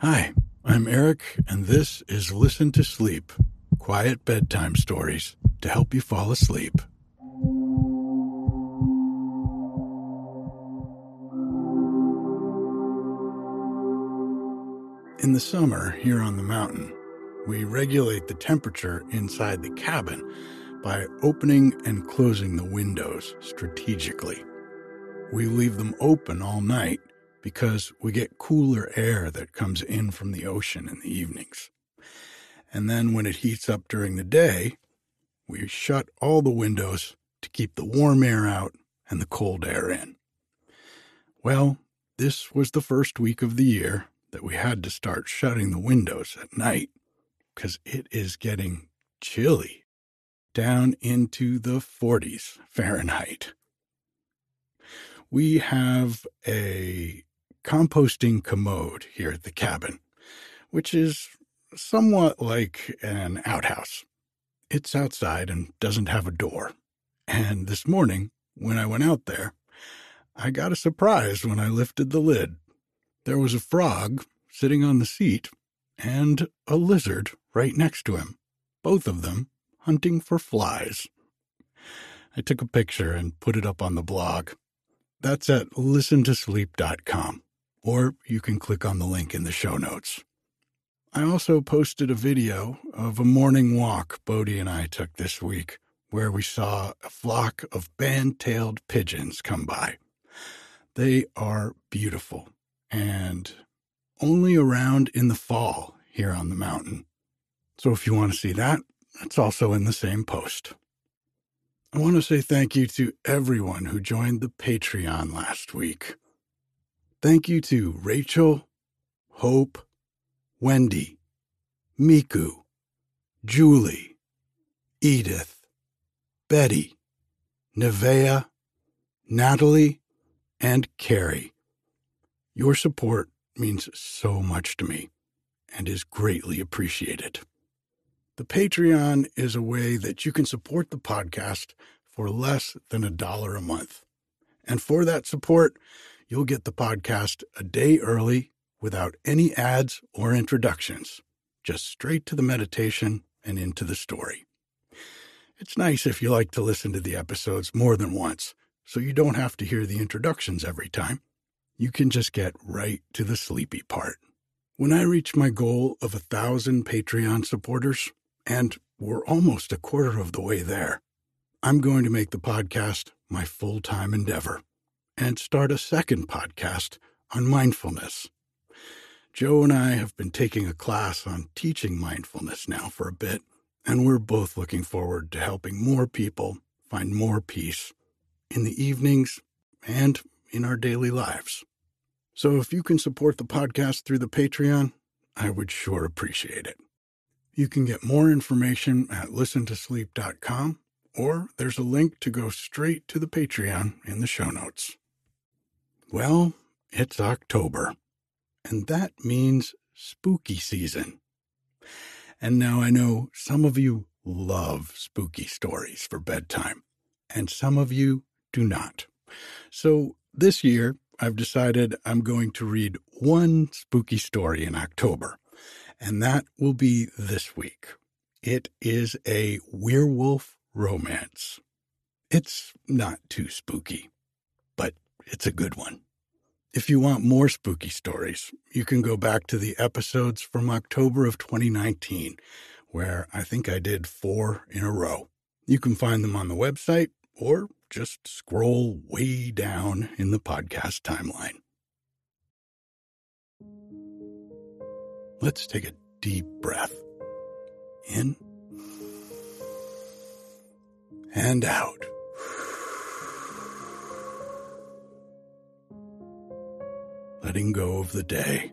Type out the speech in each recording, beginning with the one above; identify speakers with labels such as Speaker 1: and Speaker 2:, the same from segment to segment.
Speaker 1: Hi, I'm Eric, and this is Listen to Sleep quiet bedtime stories to help you fall asleep. In the summer, here on the mountain, we regulate the temperature inside the cabin by opening and closing the windows strategically. We leave them open all night because we get cooler air that comes in from the ocean in the evenings. And then when it heats up during the day, we shut all the windows to keep the warm air out and the cold air in. Well, this was the first week of the year that we had to start shutting the windows at night because it is getting chilly down into the 40s Fahrenheit. We have a composting commode here at the cabin, which is somewhat like an outhouse. It's outside and doesn't have a door. And this morning, when I went out there, I got a surprise when I lifted the lid. There was a frog sitting on the seat and a lizard right next to him, both of them hunting for flies. I took a picture and put it up on the blog. That's at listentosleep.com, or you can click on the link in the show notes. I also posted a video of a morning walk Bodie and I took this week where we saw a flock of band tailed pigeons come by. They are beautiful and only around in the fall here on the mountain. So if you want to see that, that's also in the same post. I want to say thank you to everyone who joined the Patreon last week. Thank you to Rachel, Hope, Wendy, Miku, Julie, Edith, Betty, Nevea, Natalie, and Carrie. Your support means so much to me and is greatly appreciated. The Patreon is a way that you can support the podcast for less than a dollar a month. And for that support, you'll get the podcast a day early without any ads or introductions, just straight to the meditation and into the story. It's nice if you like to listen to the episodes more than once, so you don't have to hear the introductions every time. You can just get right to the sleepy part. When I reach my goal of a thousand Patreon supporters, and we're almost a quarter of the way there, I'm going to make the podcast my full time endeavor and start a second podcast on mindfulness Joe and I have been taking a class on teaching mindfulness now for a bit, and we're both looking forward to helping more people find more peace in the evenings and in our daily lives. So if you can support the podcast through the Patreon, I would sure appreciate it. You can get more information at listentosleep.com, or there's a link to go straight to the Patreon in the show notes. Well, it's October and that means spooky season. And now I know some of you love spooky stories for bedtime, and some of you do not. So this year, I've decided I'm going to read one spooky story in October, and that will be this week. It is a werewolf romance. It's not too spooky, but it's a good one. If you want more spooky stories, you can go back to the episodes from October of 2019, where I think I did four in a row. You can find them on the website or just scroll way down in the podcast timeline. Let's take a deep breath in and out. Letting go of the day,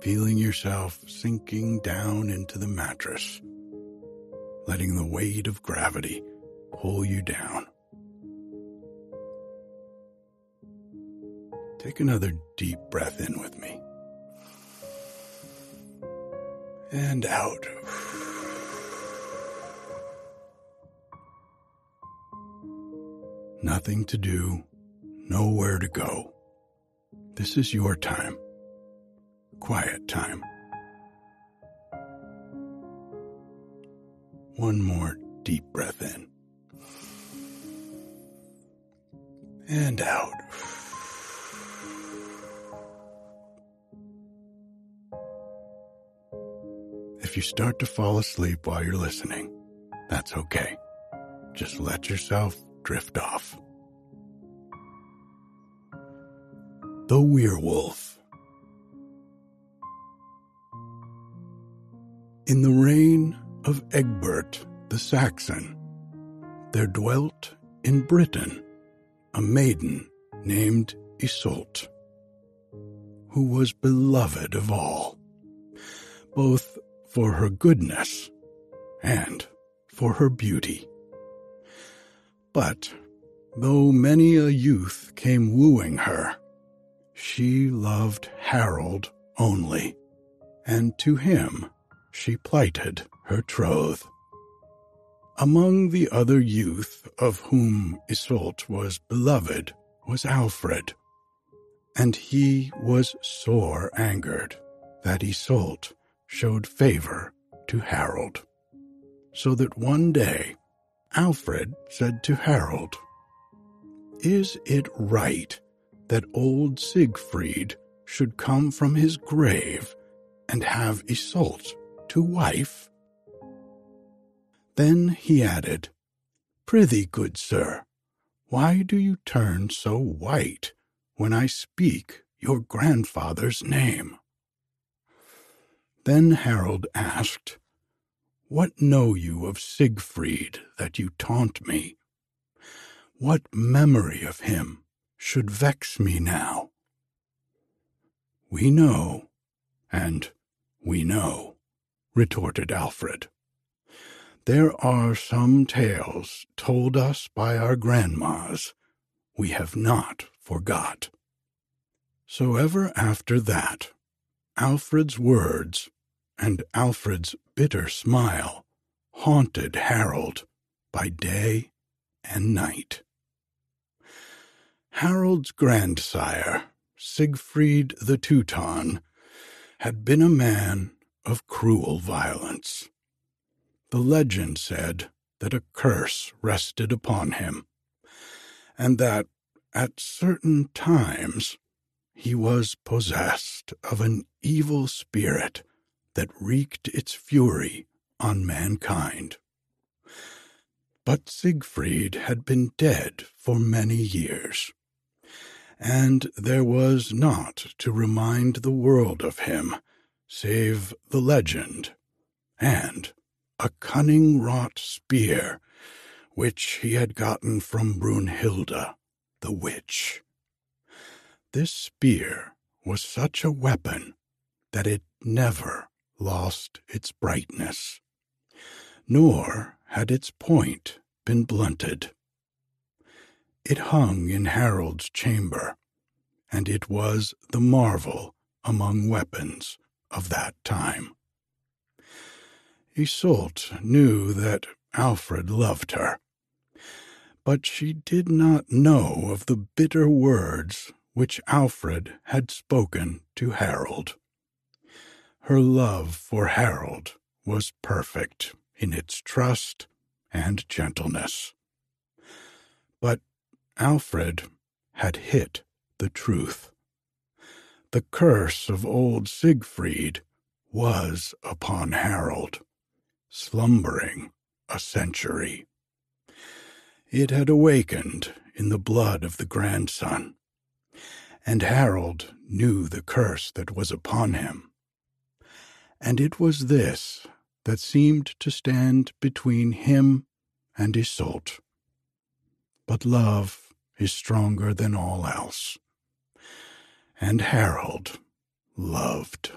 Speaker 1: feeling yourself sinking down into the mattress, letting the weight of gravity pull you down. Take another deep breath in with me. And out. Nothing to do, nowhere to go. This is your time. quiet time. One more deep breath in. And out. If you start to fall asleep while you're listening, that's okay. Just let yourself drift off. The Werewolf. In the reign of Egbert the Saxon, there dwelt in Britain a maiden named Iseult, who was beloved of all, both for her goodness and for her beauty. But though many a youth came wooing her, she loved Harold only, and to him she plighted her troth. Among the other youth of whom Iseult was beloved was Alfred, and he was sore angered that Iseult showed favor to Harold. So that one day Alfred said to Harold, Is it right that old Siegfried should come from his grave and have Iseult to wife? Then he added, Prithee, good sir, why do you turn so white when I speak your grandfather's name? Then Harold asked, What know you of Siegfried that you taunt me? What memory of him should vex me now? We know, and we know, retorted Alfred. There are some tales told us by our grandmas we have not forgot. So ever after that, Alfred's words and Alfred's bitter smile haunted Harold by day and night. Harold's grandsire, Siegfried the Teuton, had been a man of cruel violence. The legend said that a curse rested upon him, and that at certain times he was possessed of an evil spirit that wreaked its fury on mankind. But Siegfried had been dead for many years, and there was naught to remind the world of him save the legend and a cunning wrought spear which he had gotten from Brunhilde, the witch. This spear was such a weapon that it never lost its brightness, nor had its point been blunted. It hung in Harold's chamber, and it was the marvel among weapons of that time. Iseult knew that Alfred loved her, but she did not know of the bitter words which Alfred had spoken to Harold. Her love for Harold was perfect in its trust and gentleness. But Alfred had hit the truth. The curse of old Siegfried was upon Harold slumbering a century. It had awakened in the blood of the grandson, and Harold knew the curse that was upon him. And it was this that seemed to stand between him and Iseult. But love is stronger than all else, and Harold loved.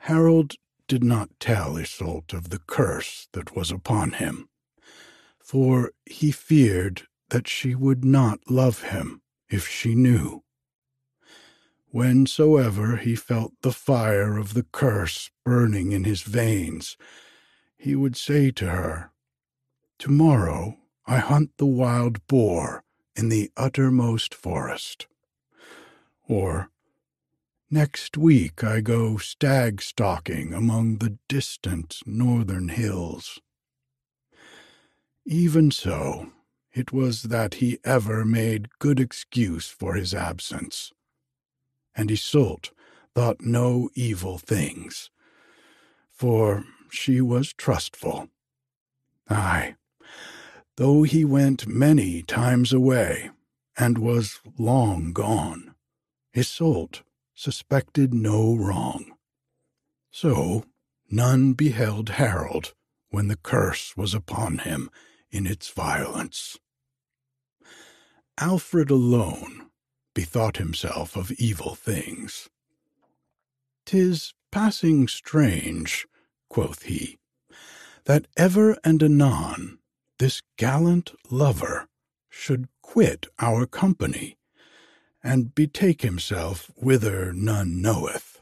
Speaker 1: Harold did not tell Iseult of the curse that was upon him, for he feared that she would not love him if she knew. Whensoever he felt the fire of the curse burning in his veins, he would say to her, Tomorrow I hunt the wild boar in the uttermost forest. Or, Next week I go stag stalking among the distant northern hills. Even so, it was that he ever made good excuse for his absence. And Iseult thought no evil things, for she was trustful. Ay, though he went many times away, and was long gone, Iseult suspected no wrong. So none beheld Harold when the curse was upon him in its violence. Alfred alone bethought himself of evil things. "'Tis passing strange," quoth he, "that ever and anon this gallant lover should quit our company and betake himself whither none knoweth.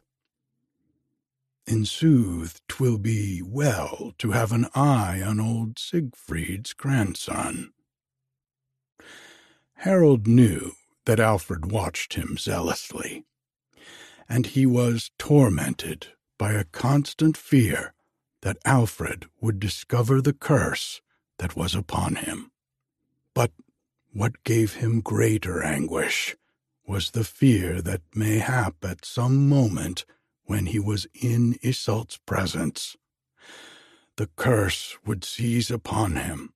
Speaker 1: In sooth, twill be well to have an eye on old Siegfried's grandson. Harold knew that Alfred watched him zealously, and he was tormented by a constant fear that Alfred would discover the curse that was upon him. But what gave him greater anguish was the fear that mayhap at some moment when he was in Iseult's presence, the curse would seize upon him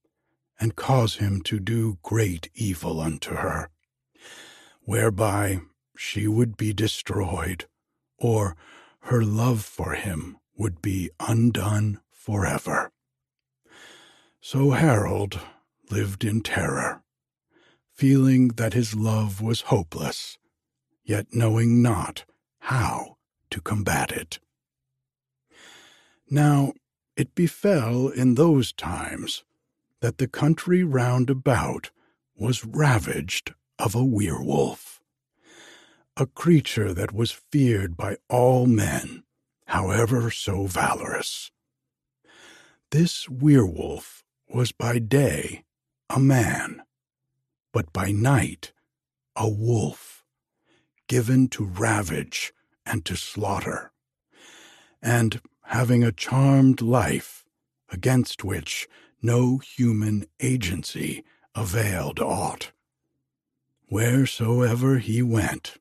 Speaker 1: and cause him to do great evil unto her, whereby she would be destroyed, or her love for him would be undone forever. So Harold lived in terror feeling that his love was hopeless, yet knowing not how to combat it. Now it befell in those times that the country round about was ravaged of a werewolf, a creature that was feared by all men, however so valorous. This werewolf was by day a man, but by night a wolf, given to ravage and to slaughter, and having a charmed life against which no human agency availed aught. Wheresoever he went,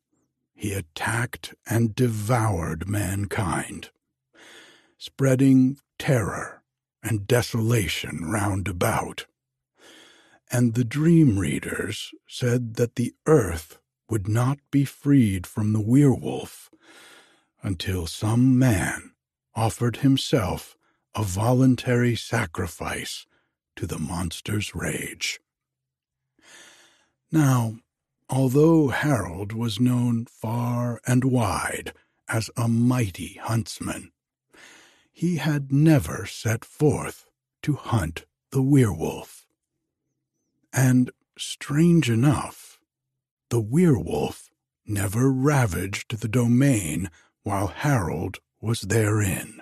Speaker 1: he attacked and devoured mankind, spreading terror and desolation round about and the dream readers said that the earth would not be freed from the werewolf until some man offered himself a voluntary sacrifice to the monster's rage. Now, although Harold was known far and wide as a mighty huntsman, he had never set forth to hunt the werewolf. And, strange enough, the werewolf never ravaged the domain while Harold was therein.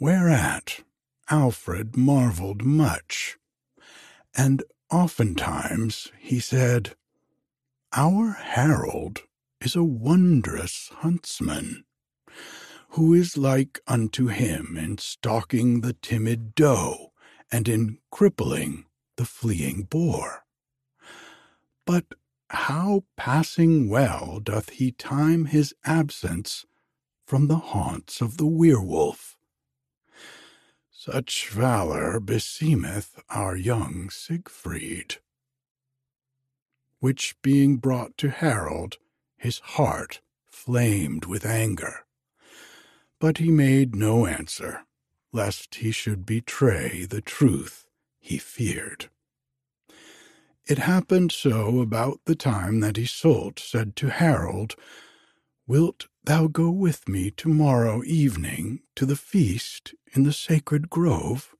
Speaker 1: Whereat Alfred marvelled much, and oftentimes he said, Our Harold is a wondrous huntsman, who is like unto him in stalking the timid doe and in crippling the fleeing boar. But how passing well doth he time his absence from the haunts of the werewolf. Such valor beseemeth our young Siegfried. Which being brought to Harold, his heart flamed with anger. But he made no answer, lest he should betray the truth he feared. It happened so about the time that Iseult said to Harold, Wilt thou go with me tomorrow evening to the feast in the sacred grove?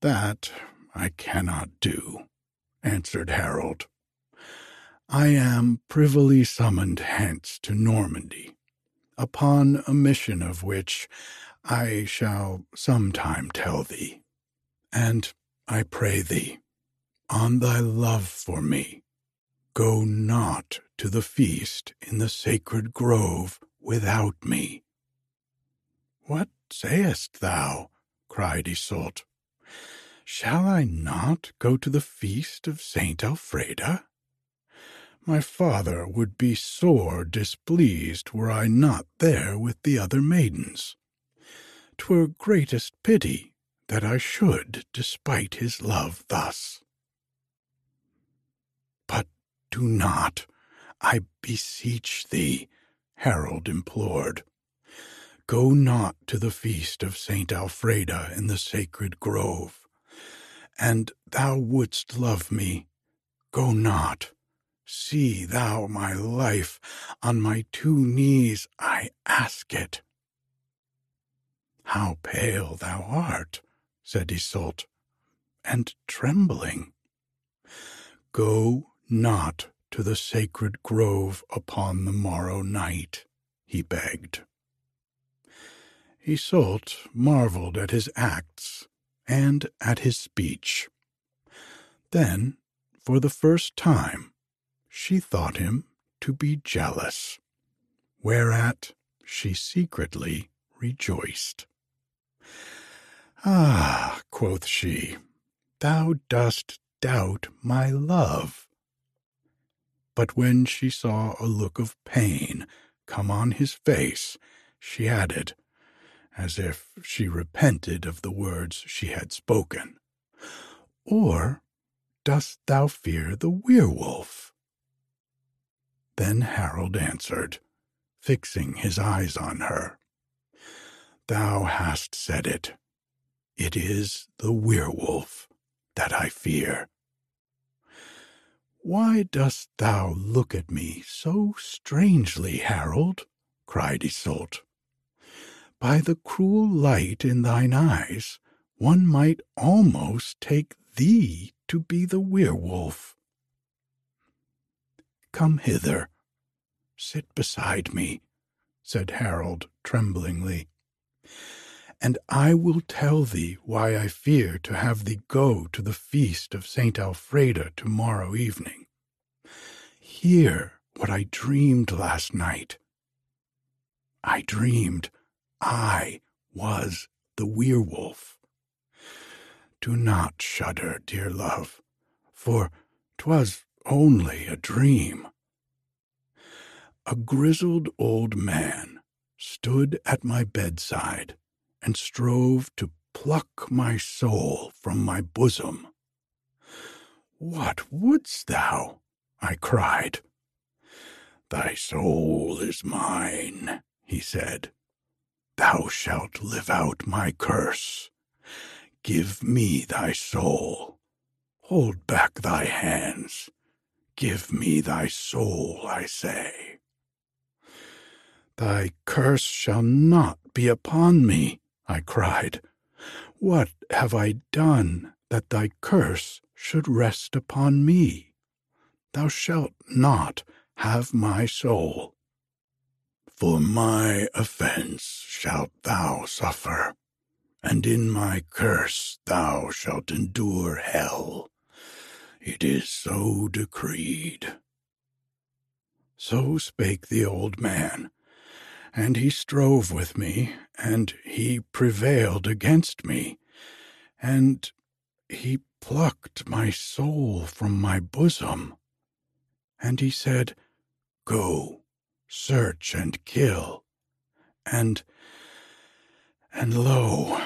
Speaker 1: That I cannot do, answered Harold. I am privily summoned hence to Normandy, upon a mission of which I shall sometime tell thee. And I pray thee, on thy love for me, go not to the feast in the sacred grove without me. What sayest thou? cried Iseult. Shall I not go to the feast of Saint Alfreda? My father would be sore displeased were I not there with the other maidens. 'Twere greatest pity that I should despite his love thus. But do not, I beseech thee, Harold implored. Go not to the feast of Saint Alfreda in the sacred grove. And thou wouldst love me, go not. See thou my life, on my two knees I ask it. How pale thou art, said Iseult, and trembling. Go not to the sacred grove upon the morrow night, he begged. Iseult marveled at his acts and at his speech. Then, for the first time, she thought him to be jealous, whereat she secretly rejoiced. Ah, quoth she, thou dost doubt my love. But when she saw a look of pain come on his face, she added, as if she repented of the words she had spoken, Or dost thou fear the werewolf? Then Harold answered, fixing his eyes on her, Thou hast said it. It is the werewolf that I fear. Why dost thou look at me so strangely, Harold? cried Iseult. By the cruel light in thine eyes, one might almost take thee to be the werewolf. Come hither. Sit beside me, said Harold tremblingly, and I will tell thee why I fear to have thee go to the feast of Saint Alfreda tomorrow evening. Hear what I dreamed last night. I dreamed I was the werewolf. Do not shudder, dear love, for 'twas only a dream. A grizzled old man stood at my bedside and strove to pluck my soul from my bosom. What wouldst thou? I cried. Thy soul is mine, he said. Thou shalt live out my curse. Give me thy soul. Hold back thy hands. Give me thy soul, I say. Thy curse shall not be upon me, I cried. What have I done that thy curse should rest upon me? Thou shalt not have my soul. For my offense shalt thou suffer, and in my curse thou shalt endure hell. It is so decreed. So spake the old man, and he strove with me, and he prevailed against me, and he plucked my soul from my bosom. And he said, Go, search and kill. And, and lo,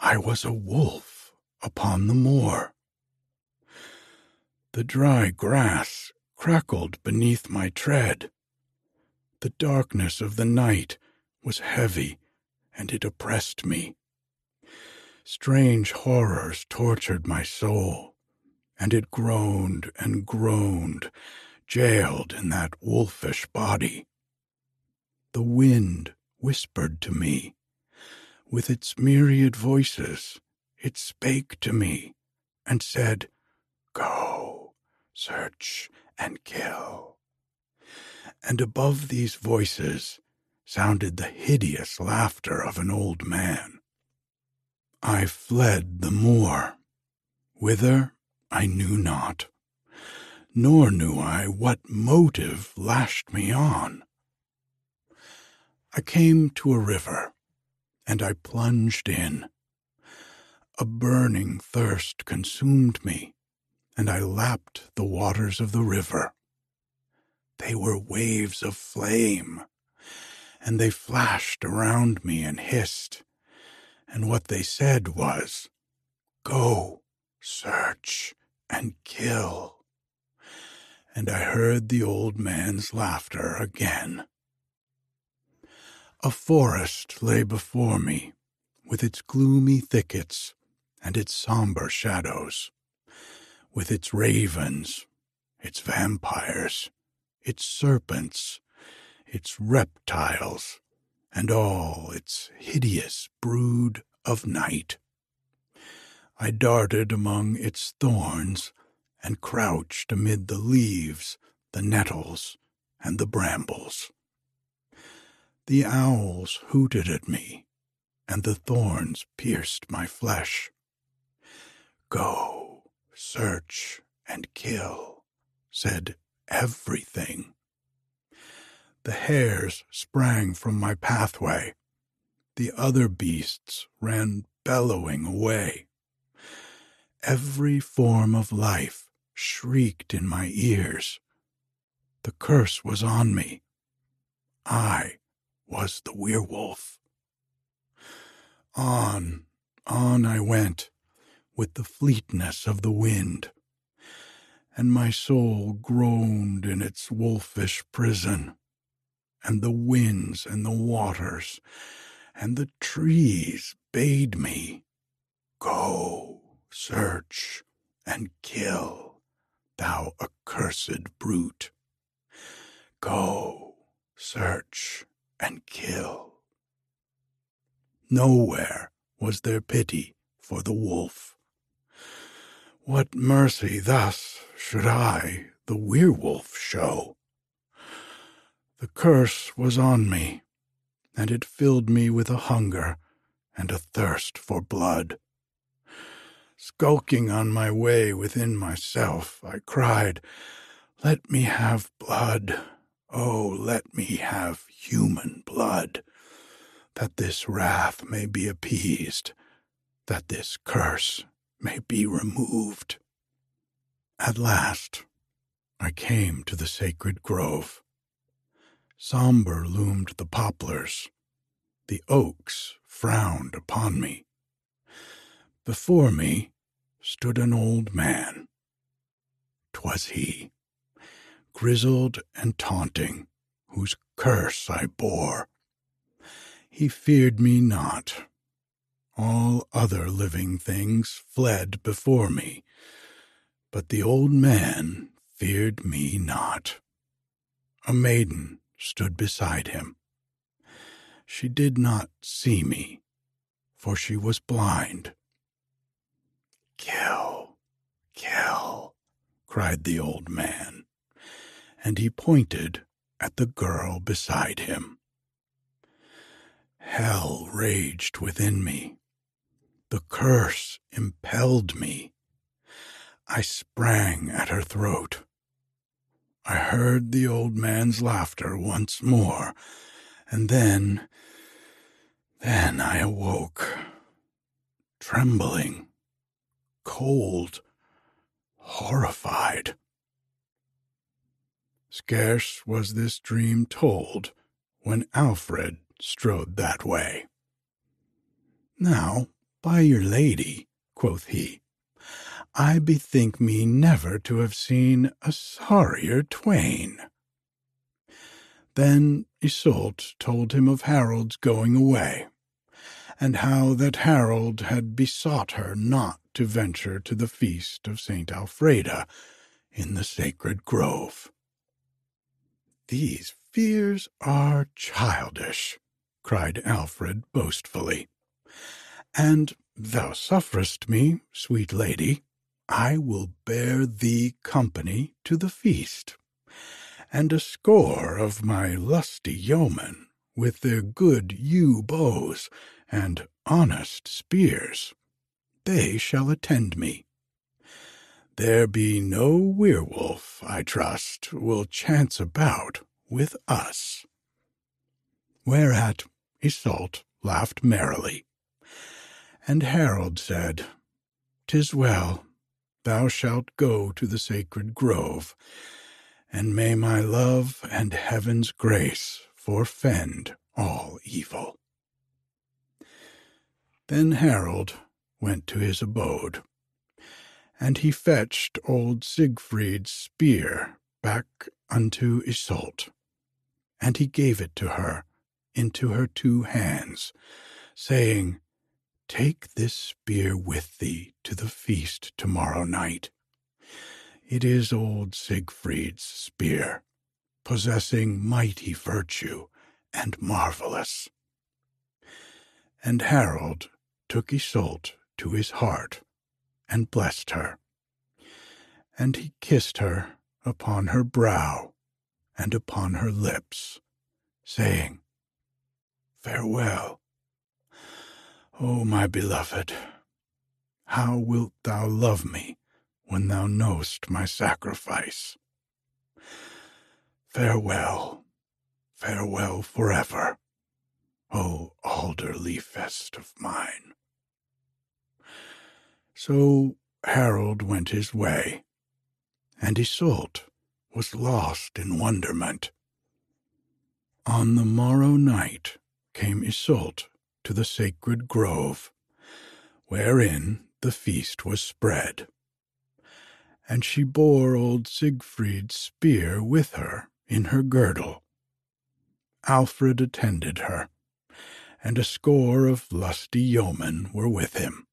Speaker 1: I was a wolf upon the moor. The dry grass crackled beneath my tread. The darkness of the night was heavy, and it oppressed me. Strange horrors tortured my soul, and it groaned and groaned, jailed in that wolfish body. The wind whispered to me. With its myriad voices, it spake to me and said, Go search, and kill. And above these voices sounded the hideous laughter of an old man. I fled the moor. Whither, I knew not. nor knew I what motive lashed me on. I came to a river, and I plunged in. A burning thirst consumed me, and I lapped the waters of the river. They were waves of flame, and they flashed around me and hissed, and what they said was, Go, search, and kill. And I heard the old man's laughter again. A forest lay before me, with its gloomy thickets and its somber shadows, with its ravens, its vampires, its serpents, its reptiles, and all its hideous brood of night. I darted among its thorns and crouched amid the leaves, the nettles, and the brambles. The owls hooted at me, and the thorns pierced my flesh. Go, search, and kill, said everything. The hares sprang from my pathway. The other beasts ran bellowing away. Every form of life shrieked in my ears. The curse was on me. I was the werewolf. On, on I went, with the fleetness of the wind, and my soul groaned in its wolfish prison, and the winds and the waters and the trees bade me go search, and kill, thou accursed brute. Go, search, and kill. Nowhere was there pity for the wolf. What mercy thus should I, the werewolf, show? The curse was on me, and it filled me with a hunger and a thirst for blood. Skulking on my way within myself, I cried, Let me have blood. Oh, let me have human blood, that this wrath may be appeased, that this curse may be removed. At last, I came to the sacred grove. Somber loomed the poplars. The oaks frowned upon me. Before me stood an old man. 'Twas he, grizzled and taunting, whose curse I bore. He feared me not. All other living things fled before me, but the old man feared me not. A maiden stood beside him. She did not see me, for she was blind. Kill, kill, cried the old man, and he pointed at the girl beside him. Hell raged within me. The curse impelled me. I sprang at her throat. I heard the old man's laughter once more, and then, then I awoke, trembling cold, horrified. Scarce was this dream told when Alfred strode that way. Now, by your lady, quoth he, I bethink me never to have seen a sorrier twain. Then Iseult told him of Harold's going away, and how that Harold had besought her not to venture to the feast of St. Alfreda in the sacred grove. These fears are childish, cried Alfred boastfully. And thou sufferest me, sweet lady, I will bear thee company to the feast, and a score of my lusty yeomen, with their good yew bows and honest spears they shall attend me. there be no werewolf, I trust, will chance about with us. Whereat Iseult laughed merrily. And Harold said, "'Tis well, thou shalt go to the sacred grove, and may my love and heaven's grace forfend all evil. Then Harold went to his abode, and he fetched old Siegfried's spear back unto Iseult, and he gave it to her into her two hands, saying, Take this spear with thee to the feast tomorrow night. It is old Siegfried's spear, possessing mighty virtue and marvelous. And Harold took Iseult to his heart and blessed her. And he kissed her upon her brow and upon her lips, saying, Farewell. O my beloved, how wilt thou love me when thou knowest my sacrifice? Farewell, farewell forever, O alder-liefest of mine. So Harold went his way, and Iseult was lost in wonderment. On the morrow night came Iseult to the sacred grove, wherein the feast was spread. And she bore old Siegfried's spear with her in her girdle. Alfred attended her, and a score of lusty yeomen were with him.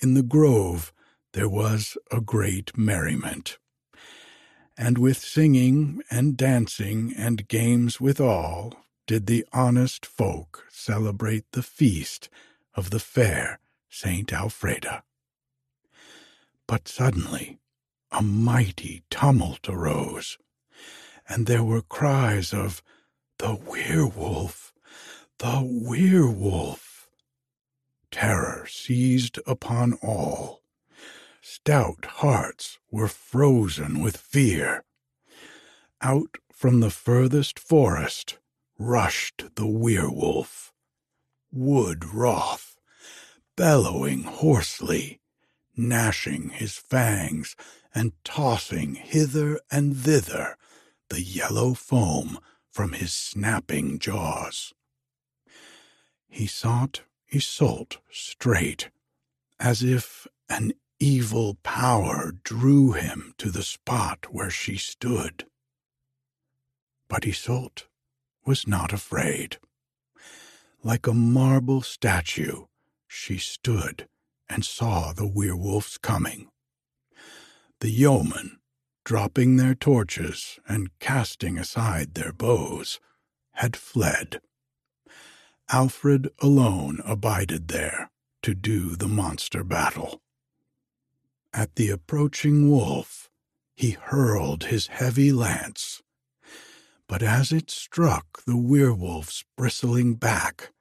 Speaker 1: In the grove there was a great merriment, and with singing and dancing and games withal did the honest folk celebrate the feast of the fair Saint Alfreda. But suddenly a mighty tumult arose, and there were cries of, The werewolf! The werewolf! Terror seized upon all. Stout hearts were frozen with fear. Out from the furthest forest rushed the werewolf, wood wroth, bellowing hoarsely, gnashing his fangs and tossing hither and thither the yellow foam from his snapping jaws. He sought Iseult straight, as if an evil power drew him to the spot where she stood. But Iseult was not afraid. Like a marble statue, she stood and saw the werewolves coming. The yeomen, dropping their torches and casting aside their bows, had fled. Alfred alone abided there to do the monster battle. At the approaching wolf, he hurled his heavy lance. But as it struck the werewolf's bristling back,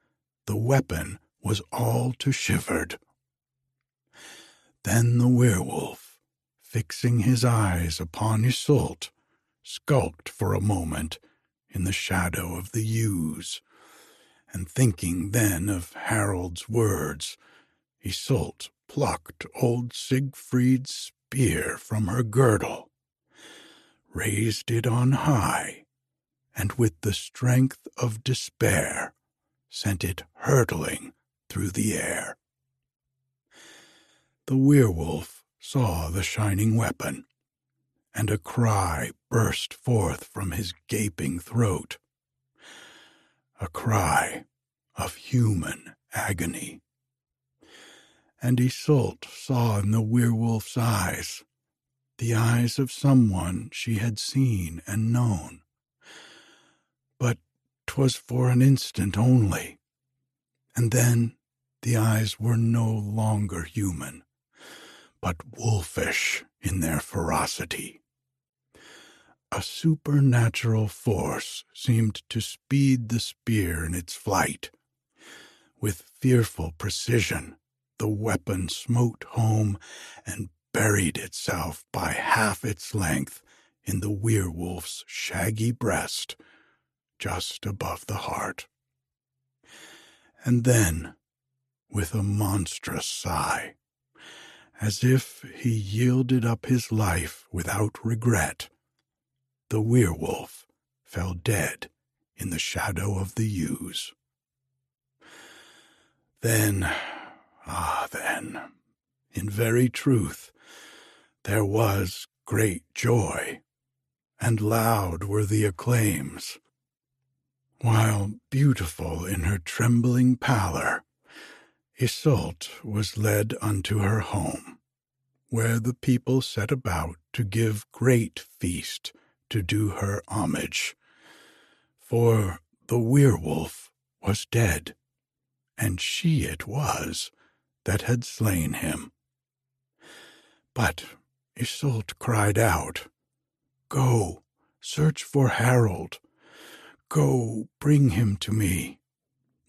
Speaker 1: the weapon was all to shivered. Then the werewolf, fixing his eyes upon Iseult, skulked for a moment in the shadow of the yews, and thinking then of Harold's words, Iseult plucked old Siegfried's spear from her girdle, raised it on high, and with the strength of despair sent it hurtling through the air. The werewolf saw the shining weapon, and a cry burst forth from his gaping throat. A cry of human agony. And Iseult saw in the werewolf's eyes the eyes of someone she had seen and known, but 'twas for an instant only. And then the eyes were no longer human, but wolfish in their ferocity. A supernatural force seemed to speed the spear in its flight. With fearful precision, the weapon smote home and buried itself by half its length in the werewolf's shaggy breast, just above the heart. And then, with a monstrous sigh, as if he yielded up his life without regret, the werewolf fell dead in the shadow of the yews. Then, ah, then, in very truth, there was great joy, and loud were the acclaims, while beautiful in her trembling pallor, Iseult was led unto her home, where the people set about to give great feast to do her homage. For the werewolf was dead, and she it was that had slain him. But Iseult cried out, Go, search for Harold. Go, bring him to me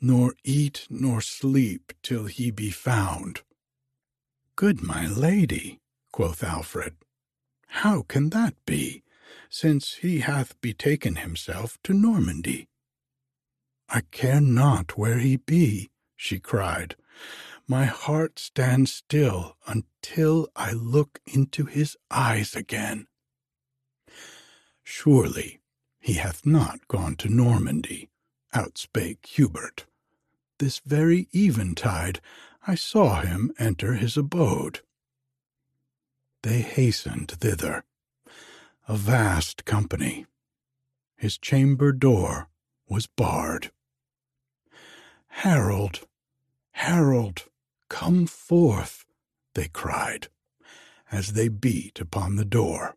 Speaker 1: nor eat nor sleep till he be found. Good my lady, quoth Alfred, how can that be, since he hath betaken himself to Normandy? I care not where he be, she cried. My heart stands still until I look into his eyes again. Surely he hath not gone to Normandy, outspake Hubert. This very eventide I saw him enter his abode. They hastened thither, a vast company. His chamber door was barred. Harold, Harold, come forth, they cried, as they beat upon the door.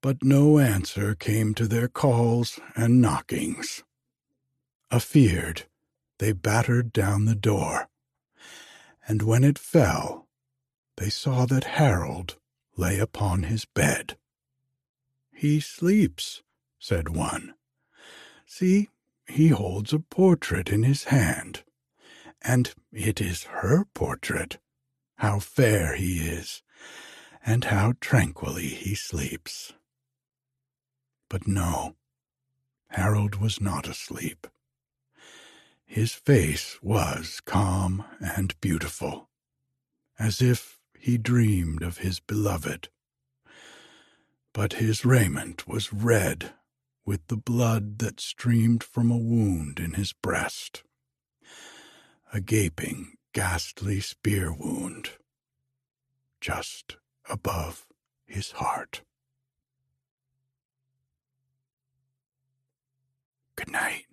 Speaker 1: But no answer came to their calls and knockings. Afeared, they battered down the door, and when it fell, they saw that Harold lay upon his bed. He sleeps, said one. See, he holds a portrait in his hand, and it is her portrait. How fair he is, and how tranquilly he sleeps. But no, Harold was not asleep. His face was calm and beautiful, as if he dreamed of his beloved. But his raiment was red with the blood that streamed from a wound in his breast, a gaping, ghastly spear wound just above his heart. Good night.